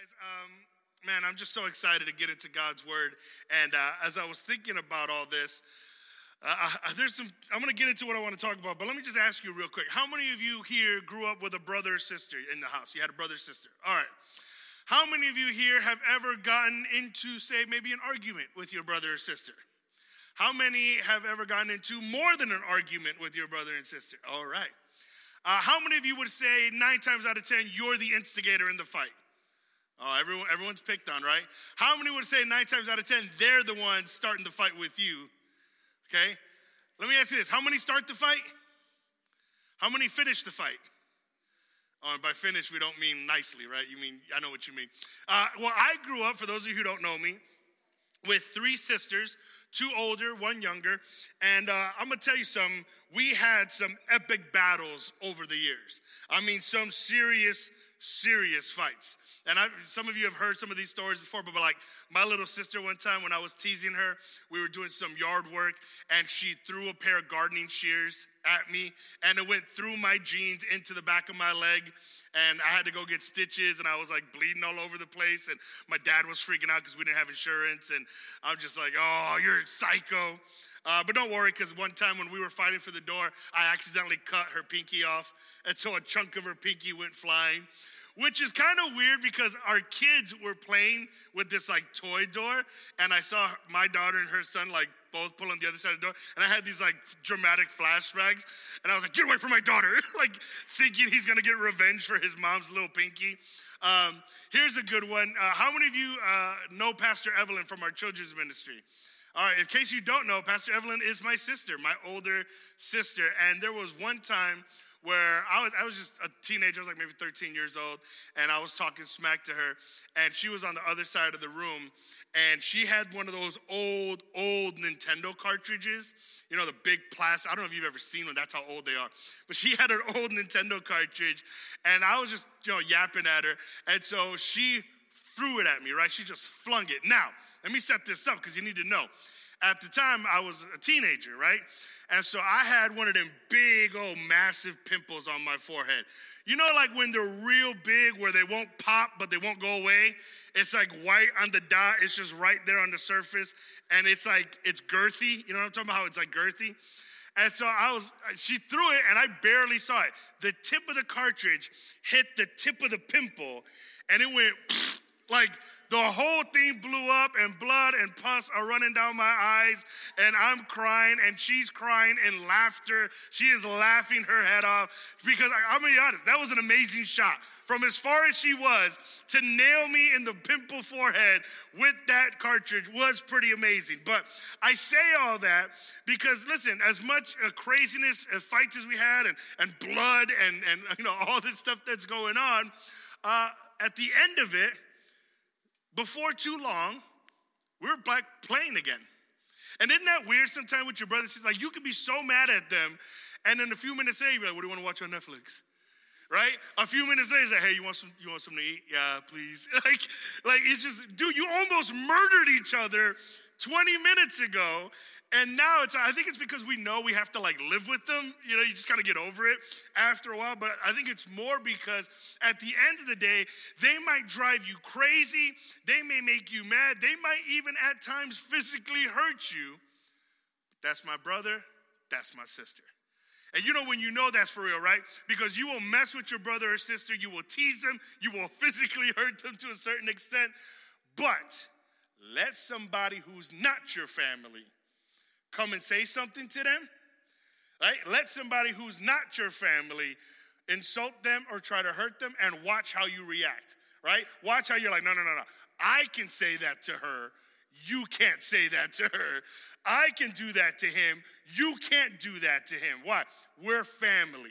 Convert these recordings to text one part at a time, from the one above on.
guys. Um, man, I'm just so excited to get into God's word. And uh, as I was thinking about all this, uh, uh there's some. I'm going to get into what I want to talk about, but let me just ask you real quick. How many of you here grew up with a brother or sister in the house? You had a brother or sister. All right. How many of you here have ever gotten into, say, maybe an argument with your brother or sister? How many have ever gotten into more than an argument with your brother and sister? All right. Uh, how many of you would say nine times out of ten you're the instigator in the fight? Oh, everyone, everyone's picked on, right? How many would say nine times out of ten they're the ones starting the fight with you? Okay. Let me ask you this: How many start the fight? How many finish the fight? Oh, and by finish, we don't mean nicely, right? You mean, I know what you mean. Uh, well, I grew up, for those of you who don't know me, with three sisters, two older, one younger. And uh, I'm gonna tell you something, we had some epic battles over the years. I mean, some serious serious fights. And I, some of you have heard some of these stories before, but like my little sister one time when I was teasing her, we were doing some yard work and she threw a pair of gardening shears at me and it went through my jeans into the back of my leg and I had to go get stitches and I was like bleeding all over the place and my dad was freaking out because we didn't have insurance and I'm just like, oh, you're a psycho. Uh, but don't worry, because one time when we were fighting for the door, I accidentally cut her pinky off, and so a chunk of her pinky went flying which is kind of weird because our kids were playing with this like toy door, and I saw my daughter and her son like both pull on the other side of the door, and I had these like dramatic flashbacks, and I was like, "Get away from my daughter!" like thinking he's gonna get revenge for his mom's little pinky. Um, here's a good one. Uh, how many of you uh, know Pastor Evelyn from our children's ministry? All right, in case you don't know, Pastor Evelyn is my sister, my older sister, and there was one time where I was, I was just a teenager, I was like maybe 13 years old, and I was talking smack to her, and she was on the other side of the room, and she had one of those old, old Nintendo cartridges, you know, the big plastic. I don't know if you've ever seen one, that's how old they are. But she had an old Nintendo cartridge, and I was just, you know, yapping at her, and so she threw it at me, right? She just flung it. Now, let me set this up because you need to know. At the time, I was a teenager, right? And so I had one of them big old massive pimples on my forehead. You know, like when they're real big where they won't pop, but they won't go away? It's like white on the dot, it's just right there on the surface. And it's like, it's girthy. You know what I'm talking about? How it's like girthy. And so I was, she threw it and I barely saw it. The tip of the cartridge hit the tip of the pimple and it went like the whole thing blew up, and blood and pus are running down my eyes, and I'm crying, and she's crying in laughter. She is laughing her head off because I, I'm gonna be honest, that was an amazing shot. From as far as she was to nail me in the pimple forehead with that cartridge was pretty amazing. But I say all that because, listen, as much uh, craziness, as fights as we had, and, and blood, and, and you know all this stuff that's going on, uh, at the end of it, before too long, we were back playing again. And isn't that weird sometimes with your brothers? It's like you could be so mad at them, and then a few minutes later, you're like, what do you want to watch on Netflix? Right? A few minutes later, he's like, hey, you want some you want something to eat? Yeah, please. like, like it's just, dude, you almost murdered each other 20 minutes ago, and now it's, I think it's because we know we have to like live with them. You know, you just got to get over it after a while. But I think it's more because at the end of the day, they might drive you crazy. They may make you mad. They might even at times physically hurt you. That's my brother. That's my sister. And you know when you know that's for real, right? Because you will mess with your brother or sister, you will tease them, you will physically hurt them to a certain extent. But let somebody who's not your family come and say something to them, right? Let somebody who's not your family insult them or try to hurt them and watch how you react, right? Watch how you're like, no, no, no, no. I can say that to her. You can't say that to her. I can do that to him. You can't do that to him. Why? We're family.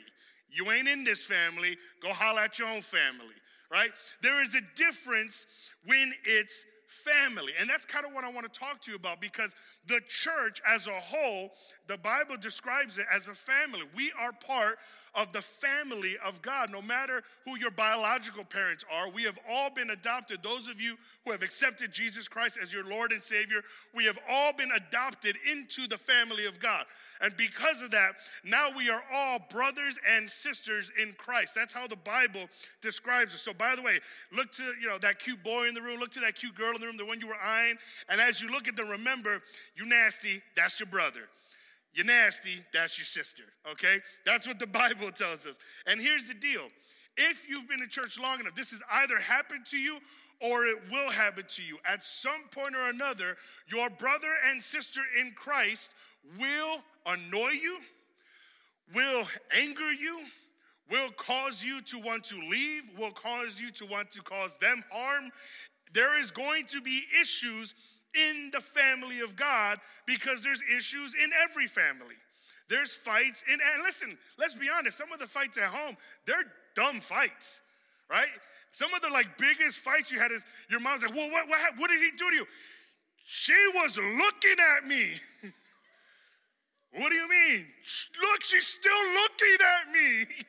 You ain't in this family. Go holler at your own family, right? There is a difference when it's family. And that's kind of what I want to talk to you about because the church as a whole, the Bible describes it as a family. We are part of the family of God. No matter who your biological parents are, we have all been adopted. Those of you who have accepted Jesus Christ as your Lord and Savior, we have all been adopted into the family of God. And because of that, now we are all brothers and sisters in Christ. That's how the Bible describes us. So by the way, look to, you know, that cute boy in the room, look to that cute girl in the room, the one you were eyeing, and as you look at them, remember, you nasty, that's your brother. You're nasty, that's your sister, okay? That's what the Bible tells us. And here's the deal if you've been in church long enough, this has either happened to you or it will happen to you. At some point or another, your brother and sister in Christ will annoy you, will anger you, will cause you to want to leave, will cause you to want to cause them harm. There is going to be issues in the family of God because there's issues in every family. There's fights in, and listen, let's be honest, some of the fights at home, they're dumb fights, right? Some of the like biggest fights you had is your mom's like, well, what, what, what did he do to you? She was looking at me. what do you mean? Look, she's still looking at me.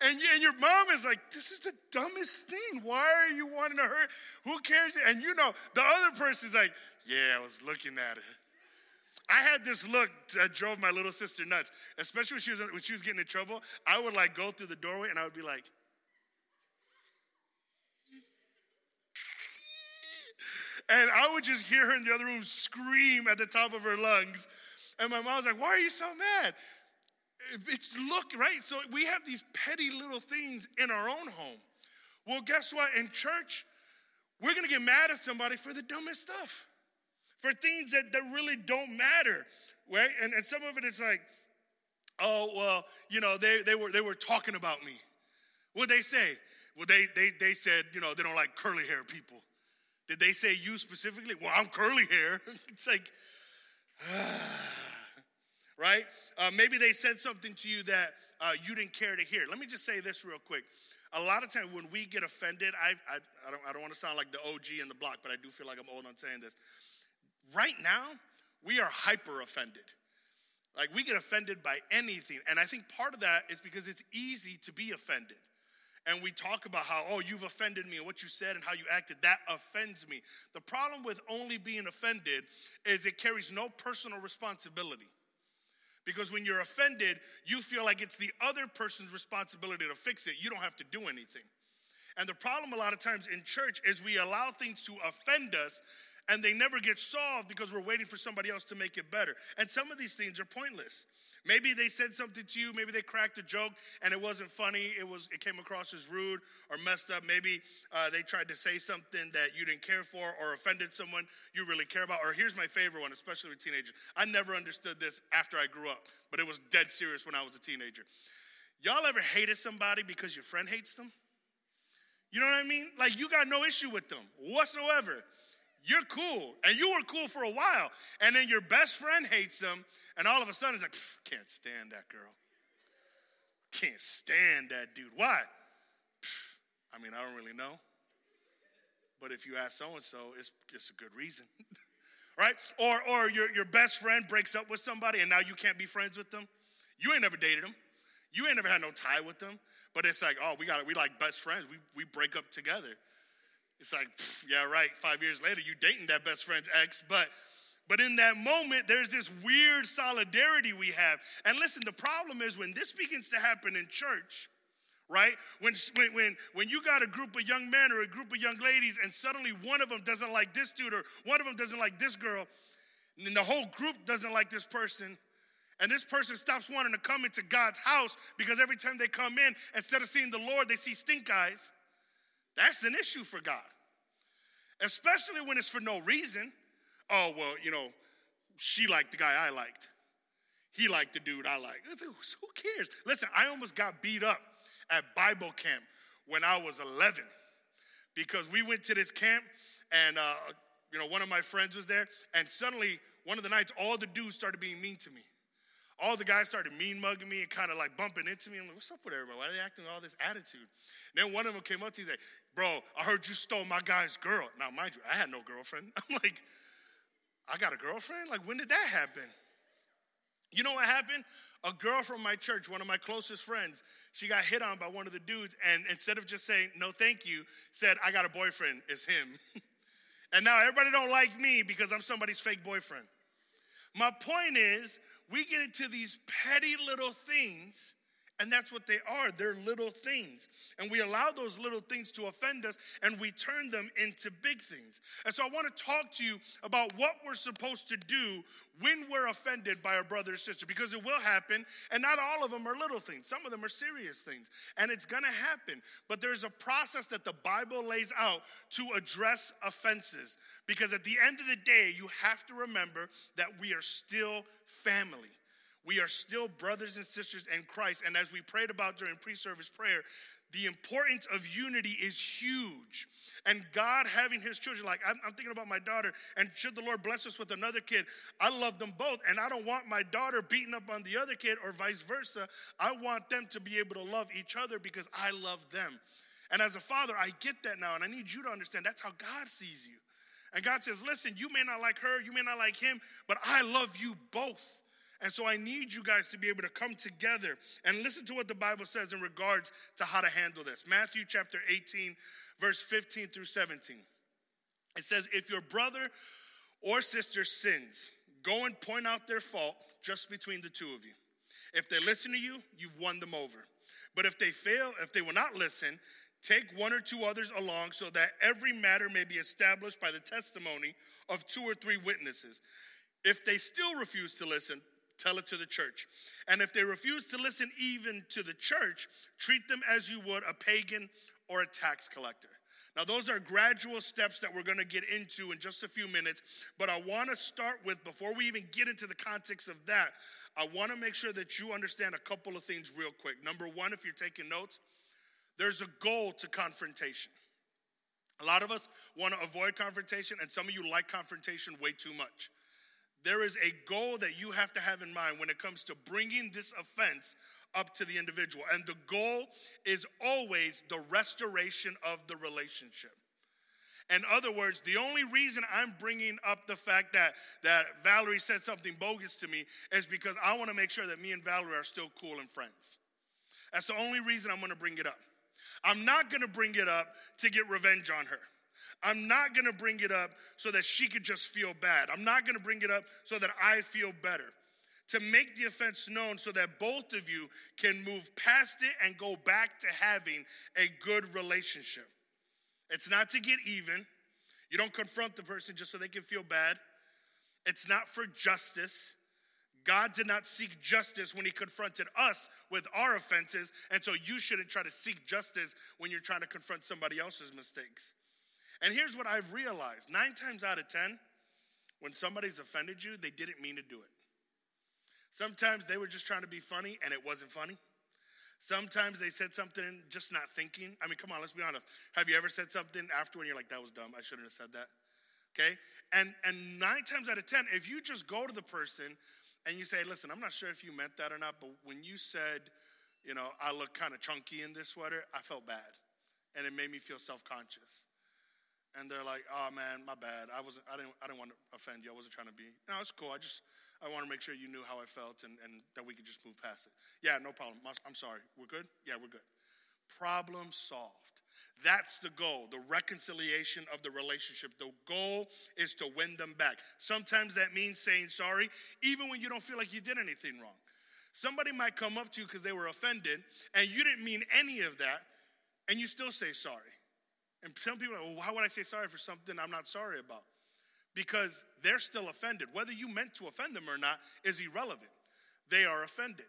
And, and your mom is like, this is the dumbest thing. Why are you wanting to hurt? Who cares? And you know, the other person's like, yeah, I was looking at her. I had this look that drove my little sister nuts, especially when she was when she was getting in trouble. I would like go through the doorway and I would be like, and I would just hear her in the other room scream at the top of her lungs. And my mom was like, "Why are you so mad?" It's look, right? So we have these petty little things in our own home. Well, guess what? In church, we're gonna get mad at somebody for the dumbest stuff, for things that, that really don't matter, right? And, and some of it is like, oh, well, you know, they, they, were, they were talking about me. What'd they say? Well, they, they, they said, you know, they don't like curly hair people. Did they say you specifically? Well, I'm curly hair. it's like, right? Uh, maybe they said something to you that uh, you didn't care to hear. Let me just say this real quick. A lot of times when we get offended, I, I, I don't, I don't want to sound like the OG in the block, but I do feel like I'm old on saying this. Right now, we are hyper offended. Like we get offended by anything. And I think part of that is because it's easy to be offended. And we talk about how, oh, you've offended me and what you said and how you acted. That offends me. The problem with only being offended is it carries no personal responsibility. Because when you're offended, you feel like it's the other person's responsibility to fix it. You don't have to do anything. And the problem a lot of times in church is we allow things to offend us and they never get solved because we're waiting for somebody else to make it better. And some of these things are pointless. Maybe they said something to you, maybe they cracked a joke and it wasn't funny, it was it came across as rude or messed up. Maybe uh, they tried to say something that you didn't care for or offended someone you really care about. Or here's my favorite one, especially with teenagers. I never understood this after I grew up, but it was dead serious when I was a teenager. Y'all ever hated somebody because your friend hates them? You know what I mean? Like you got no issue with them whatsoever. You're cool. And you were cool for a while. And then your best friend hates them. And all of a sudden, it's like, can't stand that girl. Can't stand that dude. Why? I mean, I don't really know. But if you ask so and so, it's it's a good reason. right? Or or your, your best friend breaks up with somebody and now you can't be friends with them. You ain't never dated them. You ain't never had no tie with them. But it's like, oh, we got we like best friends. We we break up together. It's like, yeah, right. Five years later, you dating that best friend's ex, but but in that moment, there's this weird solidarity we have. And listen, the problem is when this begins to happen in church, right? When, when, when, you got a group of young men or a group of young ladies, and suddenly one of them doesn't like this dude or one of them doesn't like this girl, and the whole group doesn't like this person, and this person stops wanting to come into God's house because every time they come in, instead of seeing the Lord, they see stink eyes. That's an issue for God. Especially when it's for no reason. Oh, well, you know, she liked the guy I liked. He liked the dude I liked. Like, who cares? Listen, I almost got beat up at Bible camp when I was 11 because we went to this camp and, uh, you know, one of my friends was there, and suddenly one of the nights, all the dudes started being mean to me all the guys started mean mugging me and kind of like bumping into me. I'm like, what's up with everybody? Why are they acting all this attitude? And then one of them came up to me and said, Bro, I heard you stole my guy's girl. Now, mind you, I had no girlfriend. I'm like, I got a girlfriend? Like, when did that happen? You know what happened? A girl from my church, one of my closest friends, she got hit on by one of the dudes, and instead of just saying, no, thank you, said, I got a boyfriend, it's him. and now everybody don't like me because I'm somebody's fake boyfriend. My point is, we get into these petty little things and that's what they are. They're little things. And we allow those little things to offend us and we turn them into big things. And so I want to talk to you about what we're supposed to do when we're offended by our brother or sister because it will happen. And not all of them are little things, some of them are serious things. And it's going to happen. But there's a process that the Bible lays out to address offenses because at the end of the day, you have to remember that we are still family. We are still brothers and sisters in Christ. And as we prayed about during pre service prayer, the importance of unity is huge. And God having his children, like I'm, I'm, thinking about my daughter, and should the Lord bless us with another kid, I love them both. And I don't want my daughter beating up on the other kid or vice versa. I want them to be able to love each other because I love them. And as a father, I get that now. And I need you to understand that's how God sees you. And God says, listen, you may not like her, you may not like him, but I love you both. And so I need you guys to be able to come together and listen to what the Bible says in regards to how to handle this. Matthew chapter 18, verse 15 through 17. It says, If your brother or sister sins, go and point out their fault just between the two of you. If they listen to you, you've won them over. But if they fail, if they will not listen, take one or two others along so that every matter may be established by the testimony of two or three witnesses. If they still refuse to listen, Tell it to the church. And if they refuse to listen even to the church, treat them as you would a pagan or a tax collector. Now, those are gradual steps that we're going to get into in just a few minutes. But I want to start with, before we even get into the context of that, I want to make sure that you understand a couple of things real quick. Number one, if you're taking notes, there's a goal to confrontation. A lot of us want to avoid confrontation, and some of you like confrontation way too much there is a goal that you have to have in mind when it comes to bringing this offense up to the individual. And the goal is always the restoration of the relationship. In other words, the only reason I'm bringing up the fact that, that Valerie said something bogus to me is because I want to make sure that me and Valerie are still cool and friends. That's the only reason I'm going to bring it up. I'm not going to bring it up to get revenge on her. I'm not going to bring it up so that she could just feel bad. I'm not going to bring it up so that I feel better. To make the offense known so that both of you can move past it and go back to having a good relationship. It's not to get even. You don't confront the person just so they can feel bad. It's not for justice. God did not seek justice when he confronted us with our offenses, and so you shouldn't try to seek justice when you're trying to confront somebody else's mistakes. And here's what I've realized nine times out of 10, when somebody's offended you, they didn't mean to do it. Sometimes they were just trying to be funny and it wasn't funny. Sometimes they said something just not thinking. I mean, come on, let's be honest. Have you ever said something after when you're like, that was dumb, I shouldn't have said that? Okay? And and nine times out of ten, if you just go to the person and you say, listen, I'm not sure if you meant that or not, but when you said, you know, I look kind of chunky in this sweater, I felt bad. And it made me feel self-conscious and they're like, "Oh man, my bad. I wasn't. I didn't. I didn't want to offend you. I wasn't trying to be. No, it's cool. I just. I want to make sure you knew how I felt and, and that we could just move past it. Yeah, no problem. I'm sorry. We're good. Yeah, we're good. Problem solved. That's the goal, the reconciliation of the relationship. The goal is to win them back. Sometimes that means saying sorry, even when you don't feel like you did anything wrong. Somebody might come up to you because they were offended, and you didn't mean any of that, and you still say sorry. And some people are like, well, why would I say sorry for something I'm not sorry about? Because they're still offended. Whether you meant to offend them or not is irrelevant. They are offended.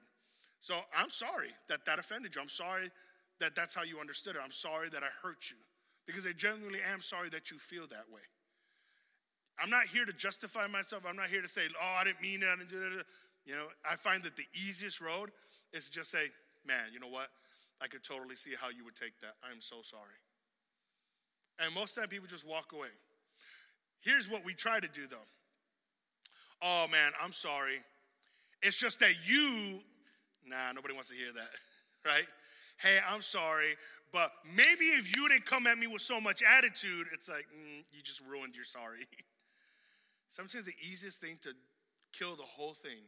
So I'm sorry that that offended you. I'm sorry that that's how you understood it. I'm sorry that I hurt you. Because I genuinely am sorry that you feel that way. I'm not here to justify myself. I'm not here to say, oh, I didn't mean it. I didn't do that. You know, I find that the easiest road is to just say, man, you know what? I could totally see how you would take that. I'm so sorry. And most of the time, people just walk away. Here's what we try to do, though. Oh, man, I'm sorry. It's just that you, nah, nobody wants to hear that, right? Hey, I'm sorry, but maybe if you didn't come at me with so much attitude, it's like, mm, you just ruined your sorry. Sometimes the easiest thing to kill the whole thing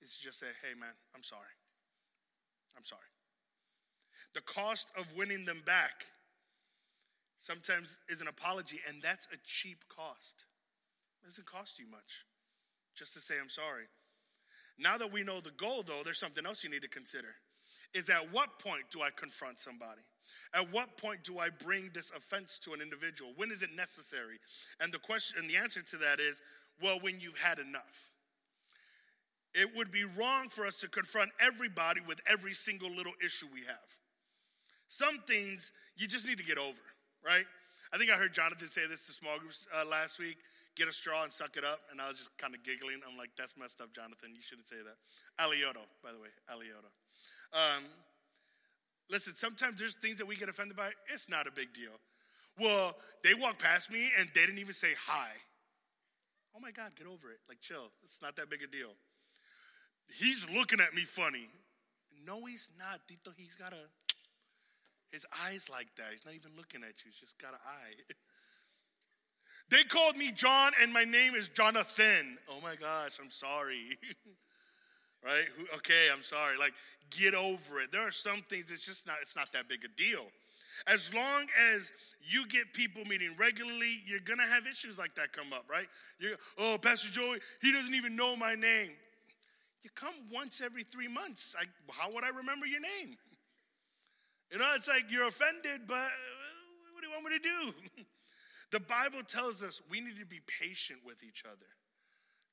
is to just say, hey, man, I'm sorry. I'm sorry. The cost of winning them back sometimes is an apology, and that's a cheap cost. It doesn't cost you much just to say, I'm sorry. Now that we know the goal, though, there's something else you need to consider. Is at what point do I confront somebody? At what point do I bring this offense to an individual? When is it necessary? And the question and the answer to that is, well, when you've had enough. It would be wrong for us to confront everybody with every single little issue we have. Some things you just need to get over, right? I think I heard Jonathan say this to small groups uh, last week get a straw and suck it up. And I was just kind of giggling. I'm like, that's messed up, Jonathan. You shouldn't say that. Alioto, by the way, Alioto. Um, listen, sometimes there's things that we get offended by. It's not a big deal. Well, they walked past me and they didn't even say hi. Oh my God, get over it. Like, chill. It's not that big a deal. He's looking at me funny. No, he's not. Tito, he's got a, his eyes like that. He's not even looking at you. He's just got an eye. They called me John, and my name is Jonathan. Oh my gosh, I'm sorry. right? Okay, I'm sorry. Like, get over it. There are some things it's just not. It's not that big a deal. As long as you get people meeting regularly, you're gonna have issues like that come up, right? You're, oh, Pastor Joey, he doesn't even know my name. You come once every three months. I, how would I remember your name? You know, it's like you're offended, but uh, what do you want me to do? The Bible tells us we need to be patient with each other.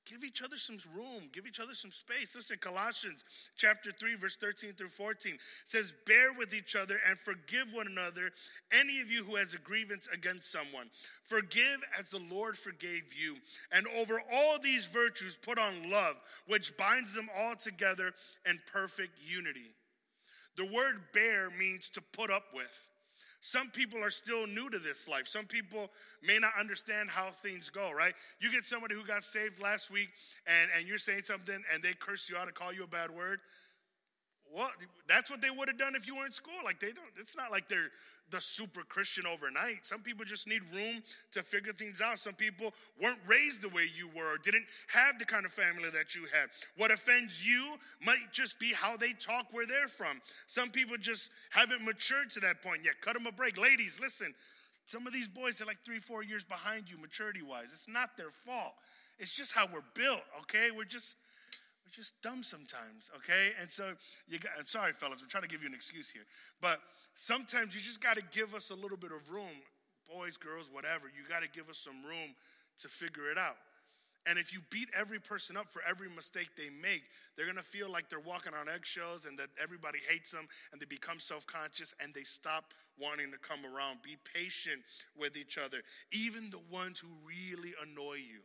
Give each other some room, give each other some space. Listen, Colossians chapter 3, verse 13 through 14 says, Bear with each other and forgive one another, any of you who has a grievance against someone. Forgive as the Lord forgave you. And over all these virtues, put on love, which binds them all together in perfect unity. The word bear means to put up with. Some people are still new to this life. Some people may not understand how things go, right? You get somebody who got saved last week and, and you're saying something and they curse you out and call you a bad word. Well, that's what they would have done if you were in school. Like they don't, it's not like they're the super Christian overnight. Some people just need room to figure things out. Some people weren't raised the way you were, or didn't have the kind of family that you had. What offends you might just be how they talk where they're from. Some people just haven't matured to that point yet. Cut them a break. Ladies, listen, some of these boys are like three, four years behind you maturity wise. It's not their fault. It's just how we're built, okay? We're just we're just dumb sometimes, okay? And so you got, I'm sorry, fellas, I'm trying to give you an excuse here. But sometimes you just got to give us a little bit of room, boys, girls, whatever. You got to give us some room to figure it out. And if you beat every person up for every mistake they make, they're gonna feel like they're walking on eggshells and that everybody hates them and they become self conscious and they stop wanting to come around. Be patient with each other, even the ones who really annoy you,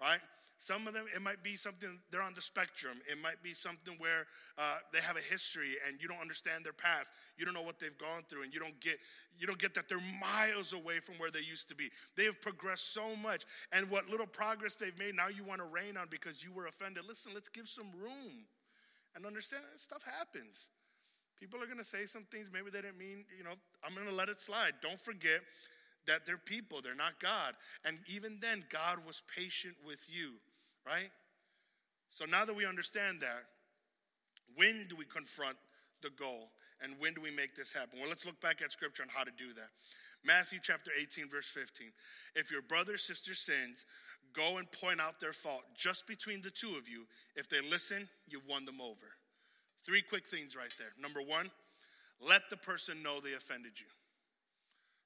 right? Some of them, it might be something, they're on the spectrum. It might be something where uh, they have a history and you don't understand their past. You don't know what they've gone through and you don't get, you don't get that they're miles away from where they used to be. They have progressed so much. And what little progress they've made, now you want to rain on because you were offended. Listen, let's give some room and understand that stuff happens. People are going to say some things maybe they didn't mean, you know, I'm going to let it slide. Don't forget that they're people, they're not God. And even then, God was patient with you right? So now that we understand that, when do we confront the goal? And when do we make this happen? Well, let's look back at scripture on how to do that. Matthew chapter 18, verse 15. If your brother or sister sins, go and point out their fault just between the two of you. If they listen, you've won them over. Three quick things right there. Number one, let the person know they offended you.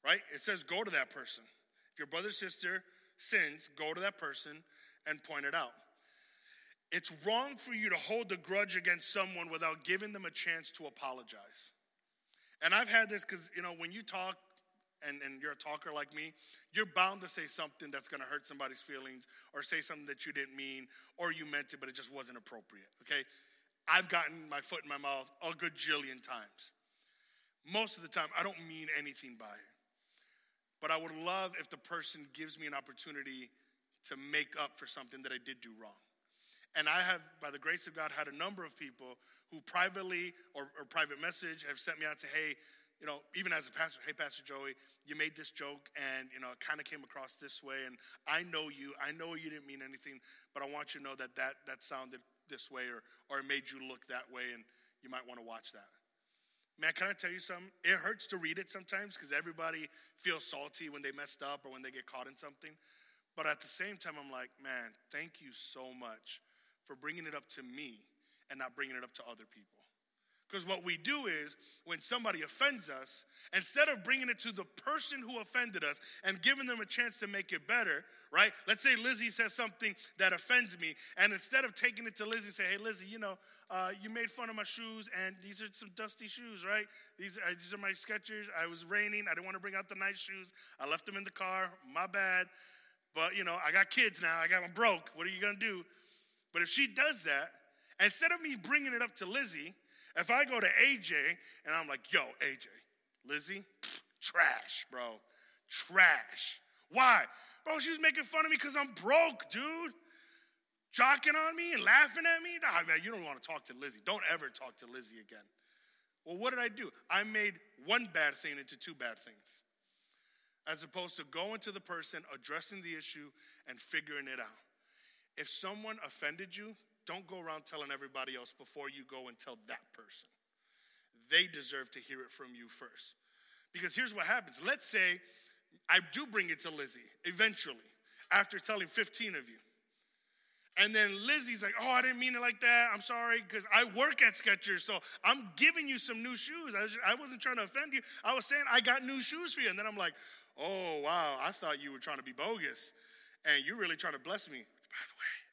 Right? It says go to that person. If your brother or sister sins, go to that person and point it out. It's wrong for you to hold a grudge against someone without giving them a chance to apologize. And I've had this because, you know, when you talk and, and you're a talker like me, you're bound to say something that's going to hurt somebody's feelings or say something that you didn't mean or you meant it, but it just wasn't appropriate, okay? I've gotten my foot in my mouth a good jillion times. Most of the time, I don't mean anything by it. But I would love if the person gives me an opportunity to make up for something that I did do wrong. And I have, by the grace of God, had a number of people who privately or, or private message have sent me out to, hey, you know, even as a pastor, hey, Pastor Joey, you made this joke and, you know, it kind of came across this way. And I know you, I know you didn't mean anything, but I want you to know that that, that sounded this way or, or it made you look that way and you might want to watch that. Man, can I tell you something? It hurts to read it sometimes because everybody feels salty when they messed up or when they get caught in something. But at the same time, I'm like, man, thank you so much for bringing it up to me and not bringing it up to other people. Because what we do is, when somebody offends us, instead of bringing it to the person who offended us and giving them a chance to make it better, right? Let's say Lizzie says something that offends me, and instead of taking it to Lizzie and say, hey, Lizzie, you know, uh, you made fun of my shoes, and these are some dusty shoes, right? These are, these are my Skechers. I was raining. I didn't want to bring out the nice shoes. I left them in the car. My bad. But, you know, I got kids now. I got them broke. What are you going to do? But if she does that, instead of me bringing it up to Lizzie, if I go to AJ and I'm like, yo, AJ, Lizzie, trash, bro. Trash. Why? Bro, she was making fun of me because I'm broke, dude. Jocking on me and laughing at me. Nah, man, you don't want to talk to Lizzie. Don't ever talk to Lizzie again. Well, what did I do? I made one bad thing into two bad things. As opposed to going to the person, addressing the issue, and figuring it out. If someone offended you, don't go around telling everybody else before you go and tell that person. They deserve to hear it from you first. Because here's what happens. Let's say I do bring it to Lizzie eventually, after telling 15 of you. And then Lizzie's like, oh, I didn't mean it like that. I'm sorry, because I work at Skechers, so I'm giving you some new shoes. I, was, I wasn't trying to offend you. I was saying I got new shoes for you. And then I'm like, oh, wow, I thought you were trying to be bogus. And you're really trying to bless me. By the way,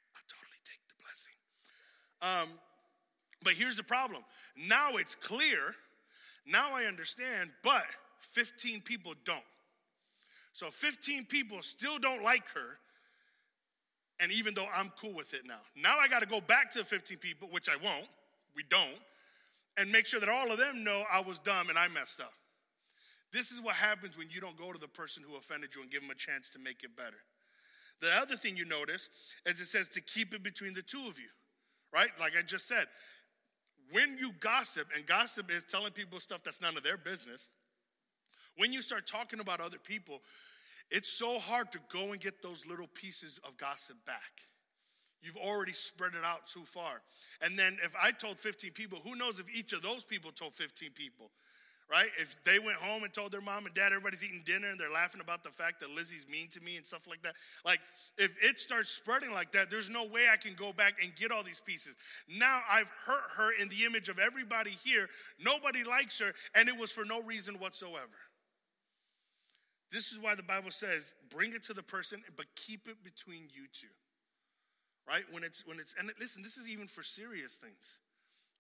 um, but here's the problem. Now it's clear. Now I understand, but 15 people don't. So 15 people still don't like her. And even though I'm cool with it now, now I got to go back to the 15 people, which I won't. We don't. And make sure that all of them know I was dumb and I messed up. This is what happens when you don't go to the person who offended you and give them a chance to make it better. The other thing you notice is it says to keep it between the two of you right? Like I just said, when you gossip, and gossip is telling people stuff that's none of their business, when you start talking about other people, it's so hard to go and get those little pieces of gossip back. You've already spread it out too far. And then if I told 15 people, who knows if each of those people told 15 people? Right? If they went home and told their mom and dad everybody's eating dinner and they're laughing about the fact that Lizzie's mean to me and stuff like that, like if it starts spreading like that, there's no way I can go back and get all these pieces. Now I've hurt her in the image of everybody here. Nobody likes her, and it was for no reason whatsoever. This is why the Bible says, bring it to the person, but keep it between you two. Right? When it's when it's and listen, this is even for serious things.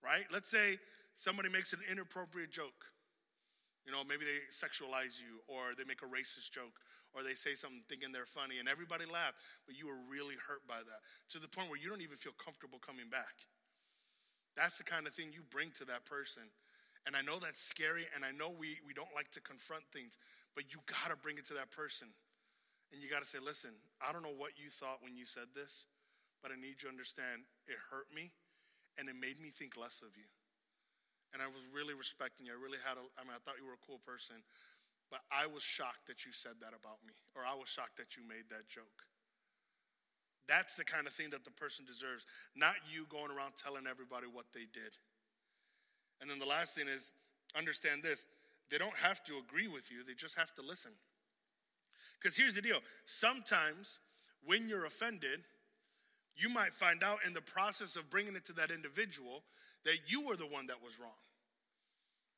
Right? Let's say somebody makes an inappropriate joke you know, maybe they sexualize you or they make a racist joke or they say something thinking they're funny and everybody laughed, but you were really hurt by that to the point where you don't even feel comfortable coming back. That's the kind of thing you bring to that person. And I know that's scary and I know we, we don't like to confront things, but you got to bring it to that person. And you got to say, listen, I don't know what you thought when you said this, but I need you to understand it hurt me and it made me think less of you and I was really respecting you. I really had a, I mean, I thought you were a cool person, but I was shocked that you said that about me, or I was shocked that you made that joke. That's the kind of thing that the person deserves, not you going around telling everybody what they did. And then the last thing is understand this they don't have to agree with you, they just have to listen. Because here's the deal sometimes when you're offended, you might find out in the process of bringing it to that individual that you were the one that was wrong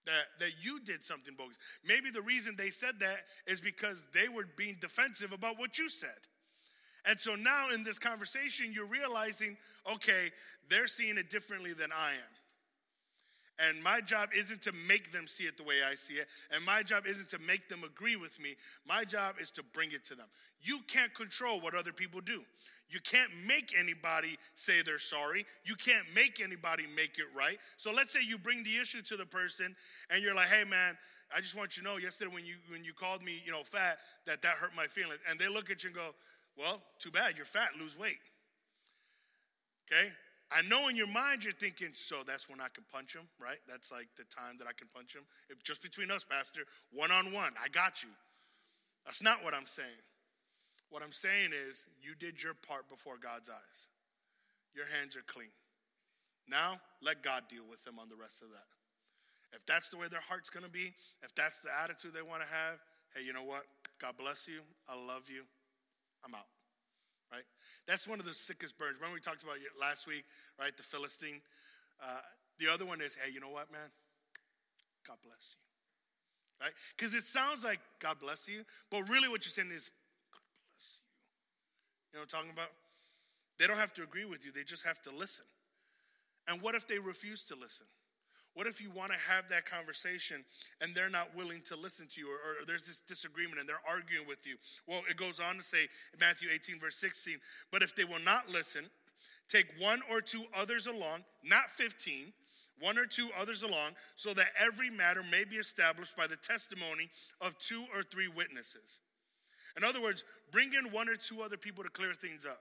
that, that you did something bogus. Maybe the reason they said that is because they were being defensive about what you said. And so now in this conversation, you're realizing, okay, they're seeing it differently than I am. And my job isn't to make them see it the way I see it. And my job isn't to make them agree with me. My job is to bring it to them. You can't control what other people do. You can't make anybody say they're sorry. You can't make anybody make it right. So let's say you bring the issue to the person and you're like, "Hey man, I just want you to know yesterday when you when you called me, you know, fat, that that hurt my feelings." And they look at you and go, "Well, too bad. You're fat. Lose weight." Okay? I know in your mind you're thinking, so that's when I can punch him, right? That's like the time that I can punch him. If, just between us, Pastor, one on one, I got you. That's not what I'm saying. What I'm saying is, you did your part before God's eyes. Your hands are clean. Now, let God deal with them on the rest of that. If that's the way their heart's to be, if that's the attitude they want to have, hey, you know what? God bless you. I love you. I'm out. Right? That's one of the sickest burns. Remember we talked about it last week, right? The Philistine. Uh, the other one is, hey, you know what, man? God bless you. Right? Because it sounds like God bless you, but really what you're saying is, God bless you. You know what I'm talking about? They don't have to agree with you, they just have to listen. And what if they refuse to listen? What if you want to have that conversation and they're not willing to listen to you, or, or, there's this disagreement and they're arguing with you? Well, it goes on to say Matthew 18, verse 16, but if they will not listen, take one or two others along, not 15, one or two others along, so that every matter may be established by the testimony of two or three witnesses. In other words, bring in one or two other people to clear things up.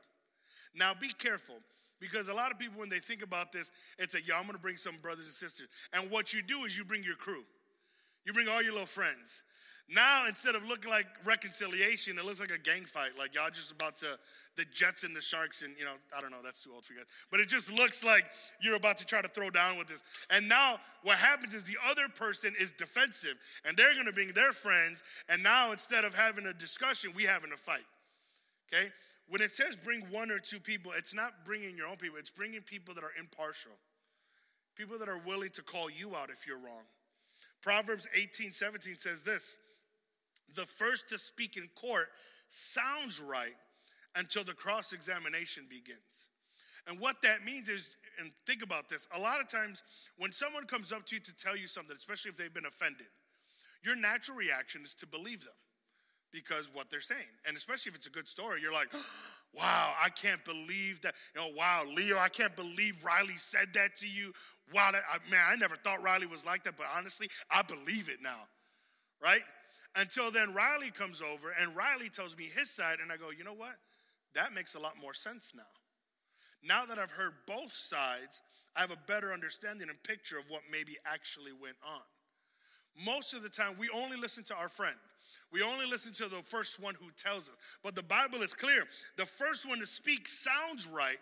Now, be careful because a lot of people, when they think about this, it's like, yeah, I'm gonna bring some brothers and sisters. And what you do is you bring your crew, you bring all your little friends. Now, instead of looking like reconciliation, it looks like a gang fight. Like y'all just about to, the Jets and the Sharks, and you know, I don't know, that's too old for you guys. But it just looks like you're about to try to throw down with this. And now what happens is the other person is defensive, and they're gonna bring their friends. And now instead of having a discussion, we having a fight. Okay? When it says bring one or two people, it's not bringing your own people, it's bringing people that are impartial, people that are willing to call you out if you're wrong. Proverbs 18 17 says this the first to speak in court sounds right until the cross examination begins. And what that means is, and think about this, a lot of times when someone comes up to you to tell you something, especially if they've been offended, your natural reaction is to believe them because what they're saying. And especially if it's a good story, you're like, wow, I can't believe that. You know, wow, Leo, I can't believe Riley said that to you. Wow, that, man, I never thought Riley was like that, but honestly, I believe it now, right? Until then, Riley comes over and Riley tells me his side, and I go, you know what? That makes a lot more sense now. Now that I've heard both sides, I have a better understanding and picture of what maybe actually went on. Most of the time, we only listen to our friend. We only listen to the first one who tells us. But the Bible is clear. The first one to speak sounds right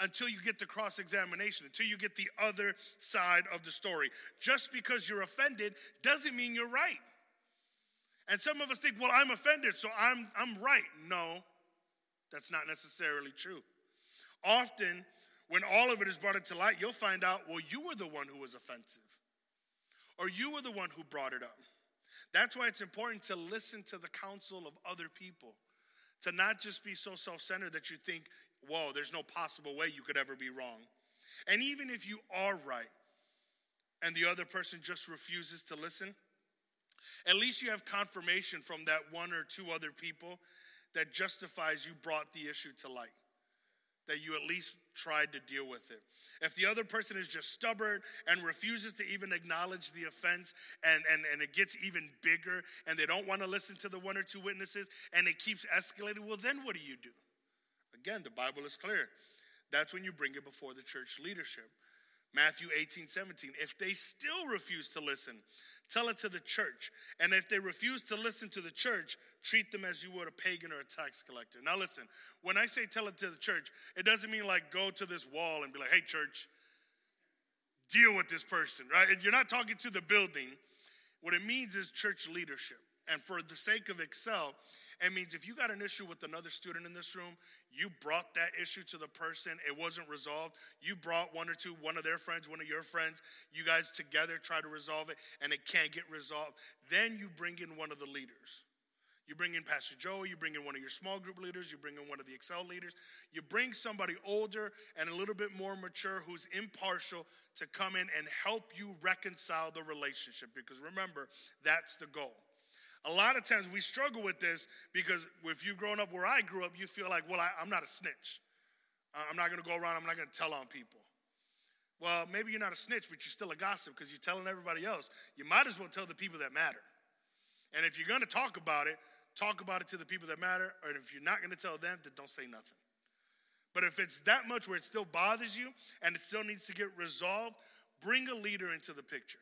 until you get the cross examination, until you get the other side of the story. Just because you're offended doesn't mean you're right. And some of us think, well, I'm offended, so I'm, I'm right. No, that's not necessarily true. Often, when all of it is brought into light, you'll find out, well, you were the one who was offensive, or you were the one who brought it up. That's why it's important to listen to the counsel of other people, to not just be so self centered that you think, whoa, there's no possible way you could ever be wrong. And even if you are right and the other person just refuses to listen, at least you have confirmation from that one or two other people that justifies you brought the issue to light, that you at least tried to deal with it. If the other person is just stubborn and refuses to even acknowledge the offense and, and, and it gets even bigger and they don't want to listen to the one or two witnesses and it keeps escalating, well, then what do you do? Again, the Bible is clear. That's when you bring it before the church leadership. Matthew 18, 17. If they still refuse to listen, Tell it to the church. And if they refuse to listen to the church, treat them as you would a pagan or a tax collector. Now, listen, when I say tell it to the church, it doesn't mean like go to this wall and be like, hey, church, deal with this person, right? You're not talking to the building. What it means is church leadership. And for the sake of Excel, it means if you got an issue with another student in this room, you brought that issue to the person, it wasn't resolved. You brought one or two, one of their friends, one of your friends, you guys together try to resolve it, and it can't get resolved. Then you bring in one of the leaders. You bring in Pastor Joe, you bring in one of your small group leaders, you bring in one of the Excel leaders. You bring somebody older and a little bit more mature who's impartial to come in and help you reconcile the relationship because remember, that's the goal. A lot of times we struggle with this because if you've grown up where I grew up, you feel like, well, I, am not a snitch. Uh, I'm not going to go around, I'm not going to tell on people. Well, maybe you're not a snitch, but you're still a gossip because you're telling everybody else. You might as well tell the people that matter. And if you're going to talk about it, talk about it to the people that matter. Or if you're not going to tell them, then don't say nothing. But if it's that much where it still bothers you and it still needs to get resolved, bring a leader into the picture.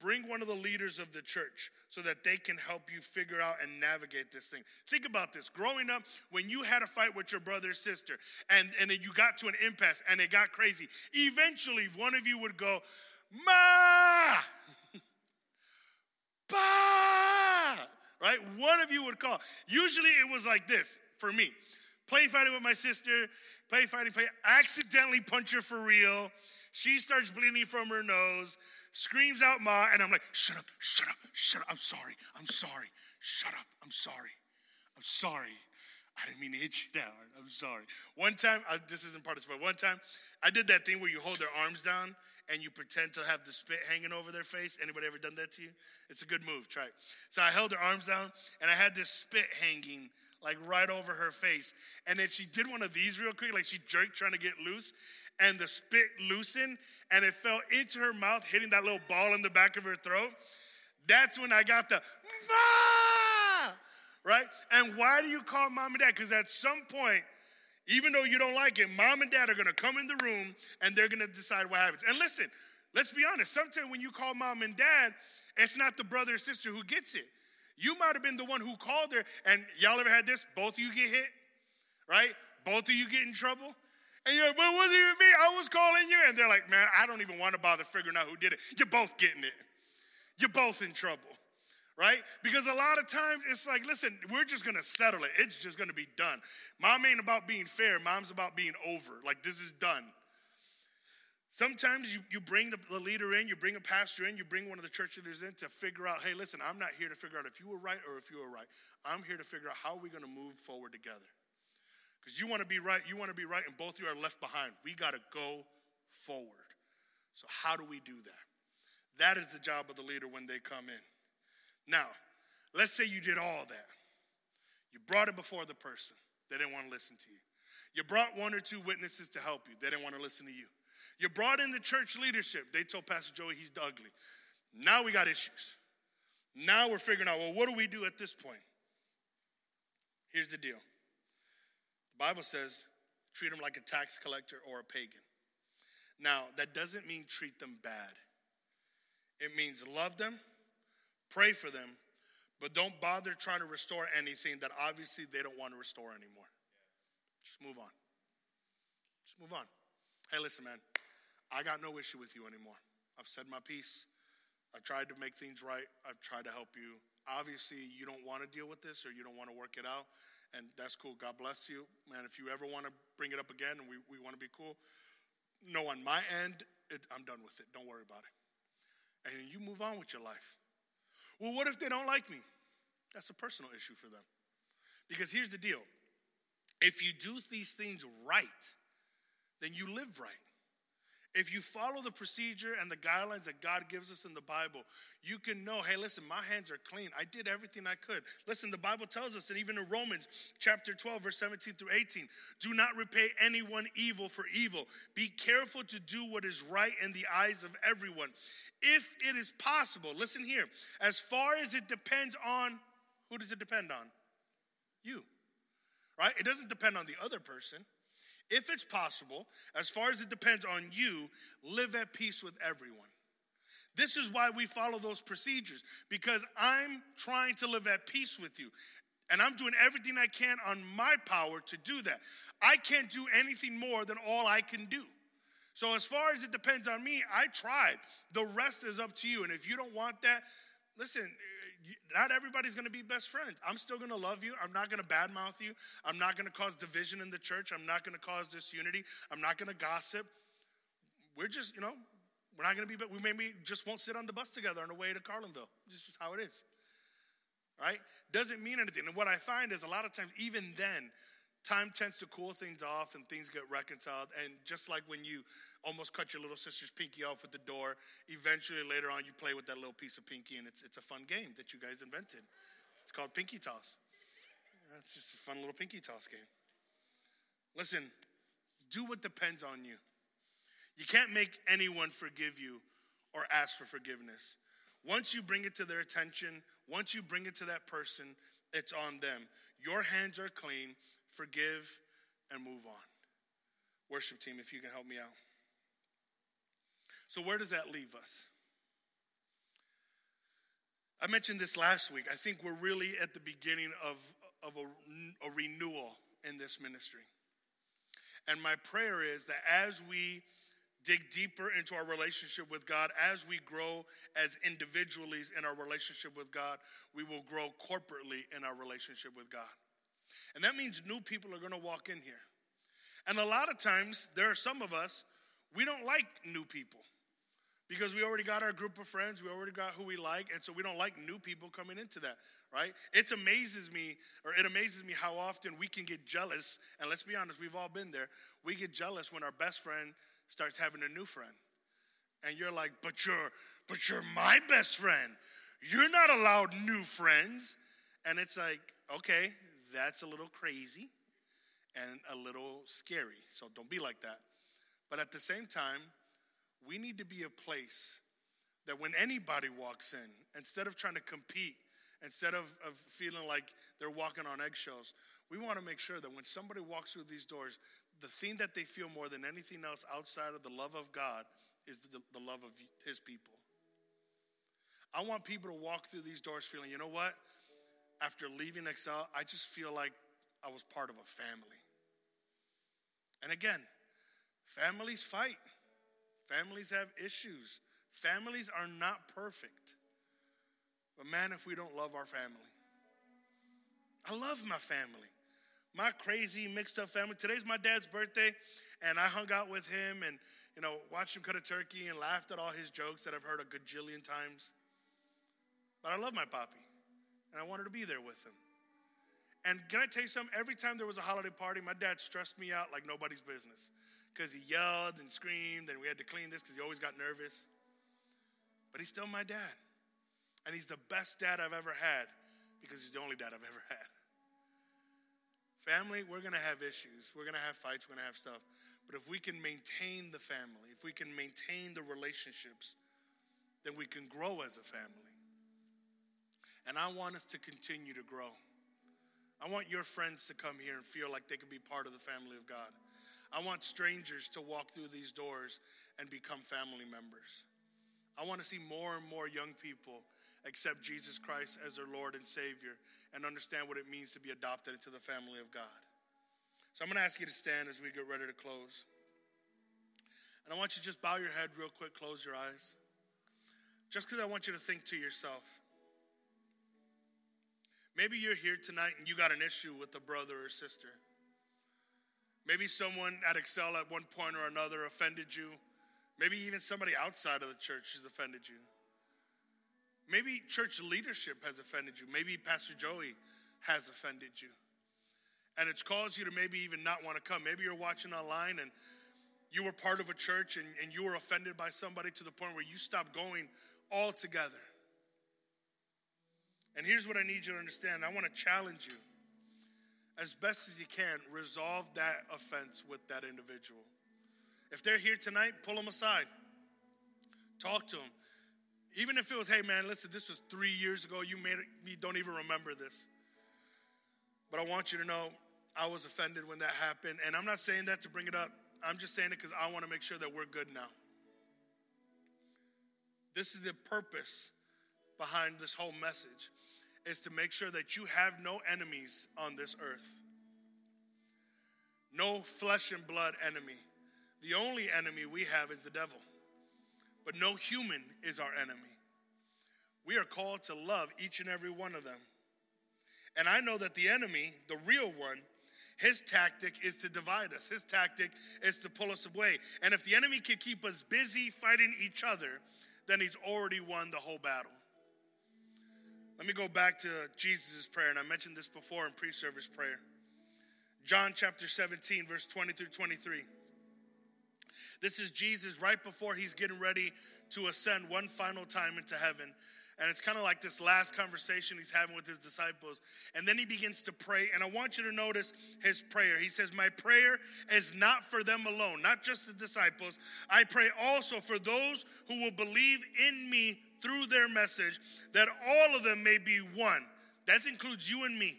Bring one of the leaders of the church so that they can help you figure out and navigate this thing. Think about this. Growing up, when you had a fight with your brother or sister and, and then you got to an impasse and it got crazy, eventually one of you would go, Ma! Ba! Right? One of you would call. Usually it was like this for me. Play fighting with my sister, play fighting, play, accidentally punch her for real. She starts bleeding from her nose screams out Ma, and I'm like, shut up, shut up, shut up. I'm sorry, I'm sorry. Shut up, I'm sorry. I'm sorry. I didn't mean to hit you down. I'm sorry. One time, I, this isn't part of the One time, I did that thing where you hold their arms down and you pretend to have the spit hanging over their face. Anybody ever done that to you? It's a good move. Try it. So I held her arms down and I had this spit hanging like right over her face. And then she did one of these real quick, like she jerked trying to get loose and the spit loosened and it fell into her mouth, hitting that little ball in the back of her throat. That's when I got the Ma! Right? And why do you call mom and dad? Because at some point, even though you don't like it, mom and dad are gonna come in the room and they're gonna decide what happens. And listen, let's be honest, sometimes when you call mom and dad, it's not the brother or sister who gets it. You might have been the one who called her, and y'all ever had this? Both of you get hit, right? Both of you get in trouble. And you're like, but it wasn't even me. I was calling you. And they're like, man, I don't even want to bother figuring out who did it. You're both getting it. You're both in trouble. Right? Because a lot of times it's like, listen, we're just gonna settle it. It's just gonna be done. Mom ain't about being fair, mom's about being over. Like, this is done. Sometimes you, you bring the, the leader in, you bring a pastor in, you bring one of the church leaders in to figure out, hey, listen, I'm not here to figure out if you were right or if you were right. I'm here to figure out how we're gonna move forward together. Because you want to be right, you want to be right, and both of you are left behind. We got to go forward. So, how do we do that? That is the job of the leader when they come in. Now, let's say you did all that. You brought it before the person, they didn't want to listen to you. You brought one or two witnesses to help you, they didn't want to listen to you. You brought in the church leadership, they told Pastor Joey he's ugly. Now we got issues. Now we're figuring out, well, what do we do at this point? Here's the deal Bible says treat them like a tax collector or a pagan. Now, that doesn't mean treat them bad. It means love them, pray for them, but don't bother trying to restore anything that obviously they don't want to restore anymore. Just move on. Just move on. Hey, listen, man, I got no issue with you anymore. I've said my piece. I've tried to make things right. I've tried to help you. Obviously, you don't want to deal with this or you don't want to work it out and that's cool. God bless you. Man, if you ever want to bring it up again and we, we want to be cool, no, on my end, it, I'm done with it. Don't worry about it. And you move on with your life. Well, what if they don't like me? That's a personal issue for them. Because here's the deal if you do these things right, then you live right. If you follow the procedure and the guidelines that God gives us in the Bible, you can know, hey, listen, my hands are clean. I did everything I could. Listen, the Bible tells us, and even in Romans chapter 12, verse 17 through 18, do not repay anyone evil for evil. Be careful to do what is right in the eyes of everyone. If it is possible, listen here, as far as it depends on, who does it depend on? You, right? It doesn't depend on the other person if it's possible, as far as it depends on you, live at peace with everyone. This is why we follow those procedures, because I'm trying to live at peace with you. And I'm doing everything I can on my power to do that. I can't do anything more than all I can do. So, as far as it depends on me, I tried. The rest is up to you. And if you don't want that, listen, uh, not everybody's going to be best friends. I'm still going to love you. I'm not going to badmouth you. I'm not going to cause division in the church. I'm not going to cause disunity. I'm not going to gossip. We're just, you know, we're not going to be, we maybe just won't sit on the bus together on the way to Carlinville. This is how it is. Right? Doesn't mean anything. And what I find is a lot of times, even then, time tends to cool things off and things get reconciled. And just like when you almost cut your little sister's pinky off at the door. Eventually, later on, you play with that little piece of pinky, and it's, it's a fun game that you guys invented. It's called Pinky Toss. It's just a fun little pinky toss game. Listen, do what depends on you. You can't make anyone forgive you or ask for forgiveness. Once you bring it to their attention, once you bring it to that person, it's on them. Your hands are clean. Forgive and move on. Worship team, if you can help me out. So, where does that leave us? I mentioned this last week. I think we're really at the beginning of, of a, a renewal in this ministry. And my prayer is that as we dig deeper into our relationship with God, as we grow as individuals in our relationship with God, we will grow corporately in our relationship with God. And that means new people are going to walk in here. And a lot of times, there are some of us, we don't like new people because we already got our group of friends, we already got who we like, and so we don't like new people coming into that, right? It amazes me, or it amazes me how often we can get jealous, and let's be honest, we've all been there. We get jealous when our best friend starts having a new friend. And you're like, but you're but you're my best friend. You're not allowed new friends. And it's like, okay, that's a little crazy and a little scary. So don't be like that. But at the same time, we need to be a place that when anybody walks in, instead of trying to compete, instead of, of feeling like they're walking on eggshells, we want to make sure that when somebody walks through these doors, the thing that they feel more than anything else outside of the love of God is the, the love of His people. I want people to walk through these doors feeling, you know what? After leaving Excel, I just feel like I was part of a family. And again, families fight. Families have issues. Families are not perfect. But man, if we don't love our family, I love my family. My crazy, mixed up family. Today's my dad's birthday, and I hung out with him and, you know, watched him cut a turkey and laughed at all his jokes that I've heard a gajillion times. But I love my poppy, and I wanted to be there with him. And can I tell you something? Every time there was a holiday party, my dad stressed me out like nobody's business because he yelled and screamed, and we had to clean this because he always got nervous. But he's still my dad. And he's the best dad I've ever had because he's the only dad I've ever had. Family, we're going to have issues. We're going to have fights. We're going to have stuff. But if we can maintain the family, if we can maintain the relationships, then we can grow as a family. And I want us to continue to grow. I want your friends to come here and feel like they can be part of the family of God. I want strangers to walk through these doors and become family members. I want to see more and more young people accept Jesus Christ as their Lord and Savior and understand what it means to be adopted into the family of God. So I'm going to ask you to stand as we get ready to close. And I want you to just bow your head real quick, close your eyes. Just because I want you to think to yourself. Maybe you're here tonight and you got an issue with a brother or sister. Maybe someone at Excel at one point or another offended you. Maybe even somebody outside of the church has offended you. Maybe church leadership has offended you. Maybe Pastor Joey has offended you. And it's caused you to maybe even not want to come. Maybe you're watching online and you were part of a church and, and you were offended by somebody to the point where you stopped going altogether. And here's what I need you to understand I want to challenge you as best as you can, resolve that offense with that individual. If they're here tonight, pull them aside. Talk to them. Even if it was, hey man, listen, this was three years ago. You made you don't even remember this. But I want you to know I was offended when that happened. And I'm not saying that to bring it up. I'm just saying it because I want to make sure that we're good now. This is the purpose behind this whole message is to make sure that you have no enemies on this earth. No flesh and blood enemy. The only enemy we have is the devil. But no human is our enemy. We are called to love each and every one of them. And I know that the enemy, the real one, his tactic is to divide us. His tactic is to pull us away. And if the enemy can keep us busy fighting each other, then he's already won the whole battle. Let me go back to Jesus' prayer, and I mentioned this before in pre service prayer. John chapter 17, verse 20 through 23. This is Jesus right before he's getting ready to ascend one final time into heaven. And it's kind of like this last conversation he's having with his disciples. And then he begins to pray. And I want you to notice his prayer. He says, My prayer is not for them alone, not just the disciples. I pray also for those who will believe in me through their message, that all of them may be one. That includes you and me.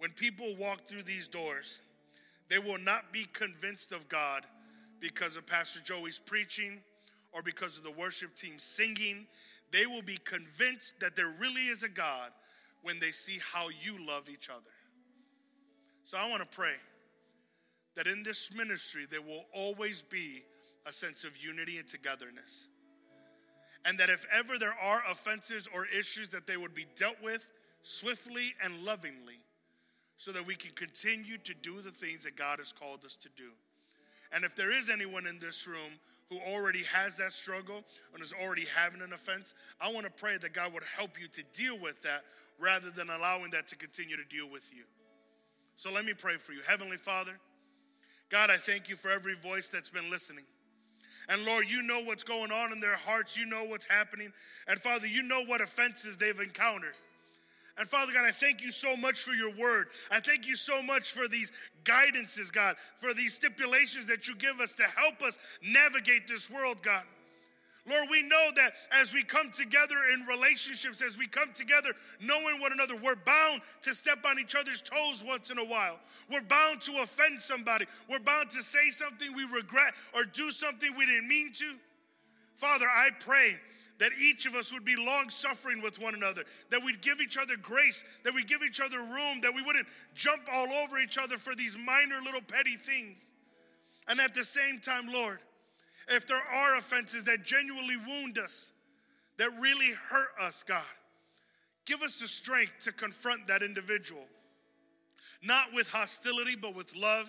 When people walk through these doors, they will not be convinced of God because of Pastor Joey's preaching or because of the worship team singing. They will be convinced that there really is a God when they see how you love each other. So I want to pray that in this ministry there will always be a sense of unity and togetherness. And that if ever there are offenses or issues, that they would be dealt with swiftly and lovingly so that we can continue to do the things that God has called us to do. And if there is anyone in this room who already has that struggle and is already having an offense, I want to pray that God would help you to deal with that rather than allowing that to continue to deal with you. So let me pray for you. Heavenly Father, God, I thank you for every voice that's been listening. And Lord, you know what's going on in their hearts. You know what's happening. And Father, you know what offenses they've encountered. And Father God, I thank you so much for your word. I thank you so much for these guidances, God, for these stipulations that you give us to help us navigate this world, God. Lord, we know that as we come together in relationships, as we come together knowing one another, we're bound to step on each other's toes once in a while. We're bound to offend somebody. We're bound to say something we regret or do something we didn't mean to. Father, I pray that each of us would be long suffering with one another, that we'd give each other grace, that we'd give each other room, that we wouldn't jump all over each other for these minor little petty things. And at the same time, Lord, if there are offenses that genuinely wound us, that really hurt us, God, give us the strength to confront that individual, not with hostility, but with love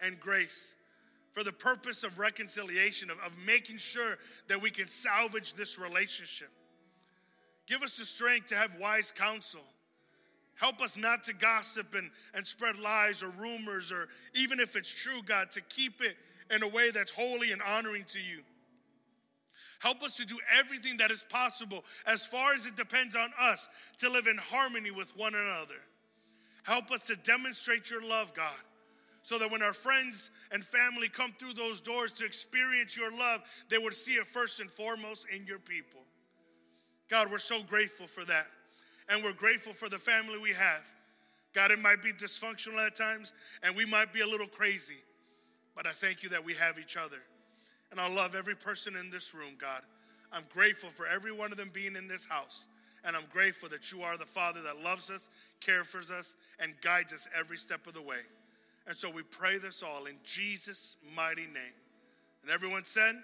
and grace for the purpose of reconciliation, of, of making sure that we can salvage this relationship. Give us the strength to have wise counsel. Help us not to gossip and, and spread lies or rumors, or even if it's true, God, to keep it in a way that's holy and honoring to you. Help us to do everything that is possible as far as it depends on us to live in harmony with one another. Help us to demonstrate your love, God so that when our friends and family come through those doors to experience your love, they would see it first and foremost in your people. God, we're so grateful for that. And we're grateful for the family we have. God, it might be dysfunctional at times, and we might be a little crazy, but I thank you that we have each other. And I love every person in this room, God. I'm grateful for every one of them being in this house. And I'm grateful that you are the Father that loves us, cares for us, and guides us every step of the way. And so we pray this all in Jesus' mighty name. And everyone said,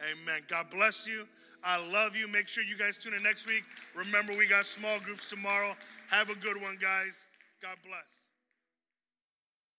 Amen. God bless you. I love you. Make sure you guys tune in next week. Remember, we got small groups tomorrow. Have a good one, guys. God bless.